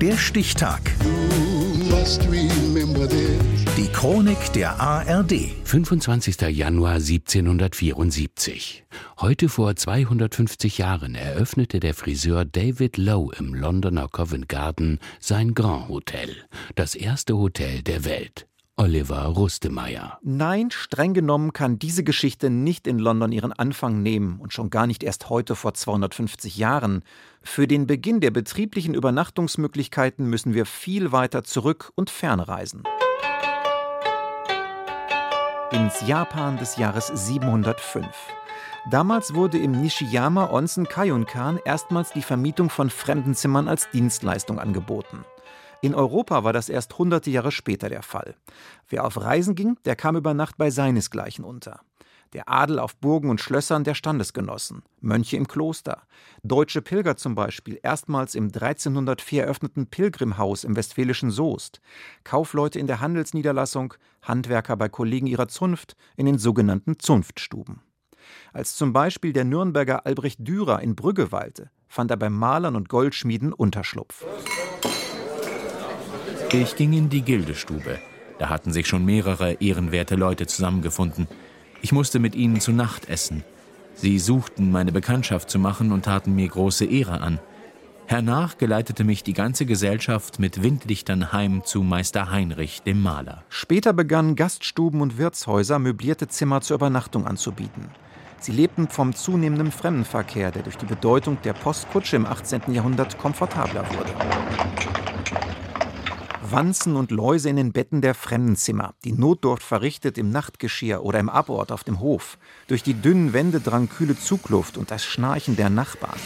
Der Stichtag. Die Chronik der ARD. 25. Januar 1774. Heute vor 250 Jahren eröffnete der Friseur David Lowe im Londoner Covent Garden sein Grand Hotel, das erste Hotel der Welt. Oliver Rustemeyer. Nein, streng genommen kann diese Geschichte nicht in London ihren Anfang nehmen und schon gar nicht erst heute vor 250 Jahren. Für den Beginn der betrieblichen Übernachtungsmöglichkeiten müssen wir viel weiter zurück und fernreisen. Ins Japan des Jahres 705. Damals wurde im Nishiyama Onsen Kaiunkan erstmals die Vermietung von Fremdenzimmern als Dienstleistung angeboten. In Europa war das erst hunderte Jahre später der Fall. Wer auf Reisen ging, der kam über Nacht bei seinesgleichen unter. Der Adel auf Burgen und Schlössern der Standesgenossen, Mönche im Kloster, deutsche Pilger zum Beispiel erstmals im 1304 eröffneten Pilgrimhaus im westfälischen Soest, Kaufleute in der Handelsniederlassung, Handwerker bei Kollegen ihrer Zunft in den sogenannten Zunftstuben. Als zum Beispiel der Nürnberger Albrecht Dürer in Brügge weilte, fand er bei Malern und Goldschmieden Unterschlupf. Ich ging in die Gildestube. Da hatten sich schon mehrere ehrenwerte Leute zusammengefunden. Ich musste mit ihnen zu Nacht essen. Sie suchten, meine Bekanntschaft zu machen und taten mir große Ehre an. Hernach geleitete mich die ganze Gesellschaft mit Windlichtern heim zu Meister Heinrich, dem Maler. Später begannen Gaststuben und Wirtshäuser möblierte Zimmer zur Übernachtung anzubieten. Sie lebten vom zunehmenden Fremdenverkehr, der durch die Bedeutung der Postkutsche im 18. Jahrhundert komfortabler wurde. Wanzen und Läuse in den Betten der Fremdenzimmer, die Notdurft verrichtet im Nachtgeschirr oder im Abort auf dem Hof. Durch die dünnen Wände drang kühle Zugluft und das Schnarchen der Nachbarn.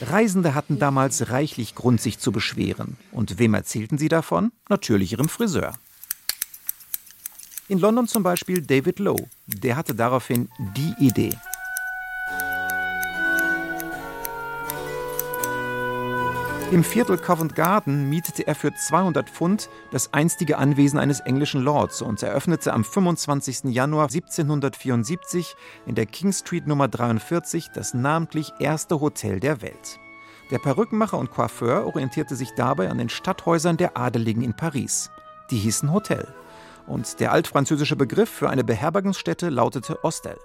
Reisende hatten damals reichlich Grund, sich zu beschweren. Und wem erzählten sie davon? Natürlich ihrem Friseur. In London zum Beispiel David Lowe. Der hatte daraufhin die Idee. Im Viertel Covent Garden mietete er für 200 Pfund das einstige Anwesen eines englischen Lords und eröffnete am 25. Januar 1774 in der King Street Nummer 43 das namentlich erste Hotel der Welt. Der Perückenmacher und Coiffeur orientierte sich dabei an den Stadthäusern der Adeligen in Paris. Die hießen Hotel. Und der altfranzösische Begriff für eine Beherbergungsstätte lautete Hostel.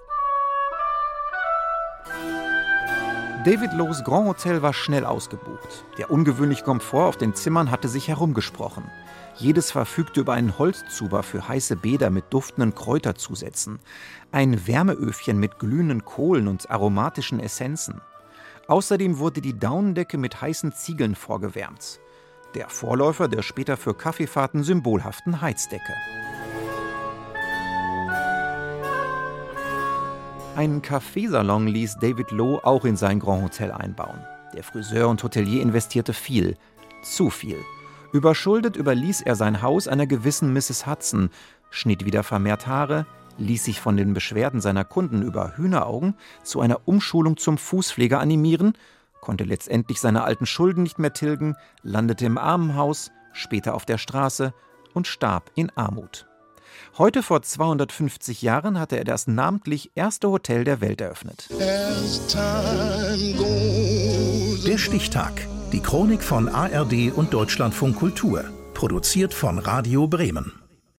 David Lowe's Grand Hotel war schnell ausgebucht. Der ungewöhnliche Komfort auf den Zimmern hatte sich herumgesprochen. Jedes verfügte über einen Holzzuber für heiße Bäder mit duftenden Kräuterzusätzen, ein Wärmeöfchen mit glühenden Kohlen und aromatischen Essenzen. Außerdem wurde die Daunendecke mit heißen Ziegeln vorgewärmt. Der Vorläufer der später für Kaffeefahrten symbolhaften Heizdecke. Einen Kaffeesalon ließ David Lowe auch in sein Grand Hotel einbauen. Der Friseur und Hotelier investierte viel, zu viel. Überschuldet überließ er sein Haus einer gewissen Mrs. Hudson, schnitt wieder vermehrt Haare, ließ sich von den Beschwerden seiner Kunden über Hühneraugen zu einer Umschulung zum Fußpfleger animieren, konnte letztendlich seine alten Schulden nicht mehr tilgen, landete im Armenhaus, später auf der Straße und starb in Armut. Heute vor 250 Jahren hatte er das namentlich erste Hotel der Welt eröffnet. Der Stichtag. Die Chronik von ARD und Deutschlandfunk Kultur. Produziert von Radio Bremen.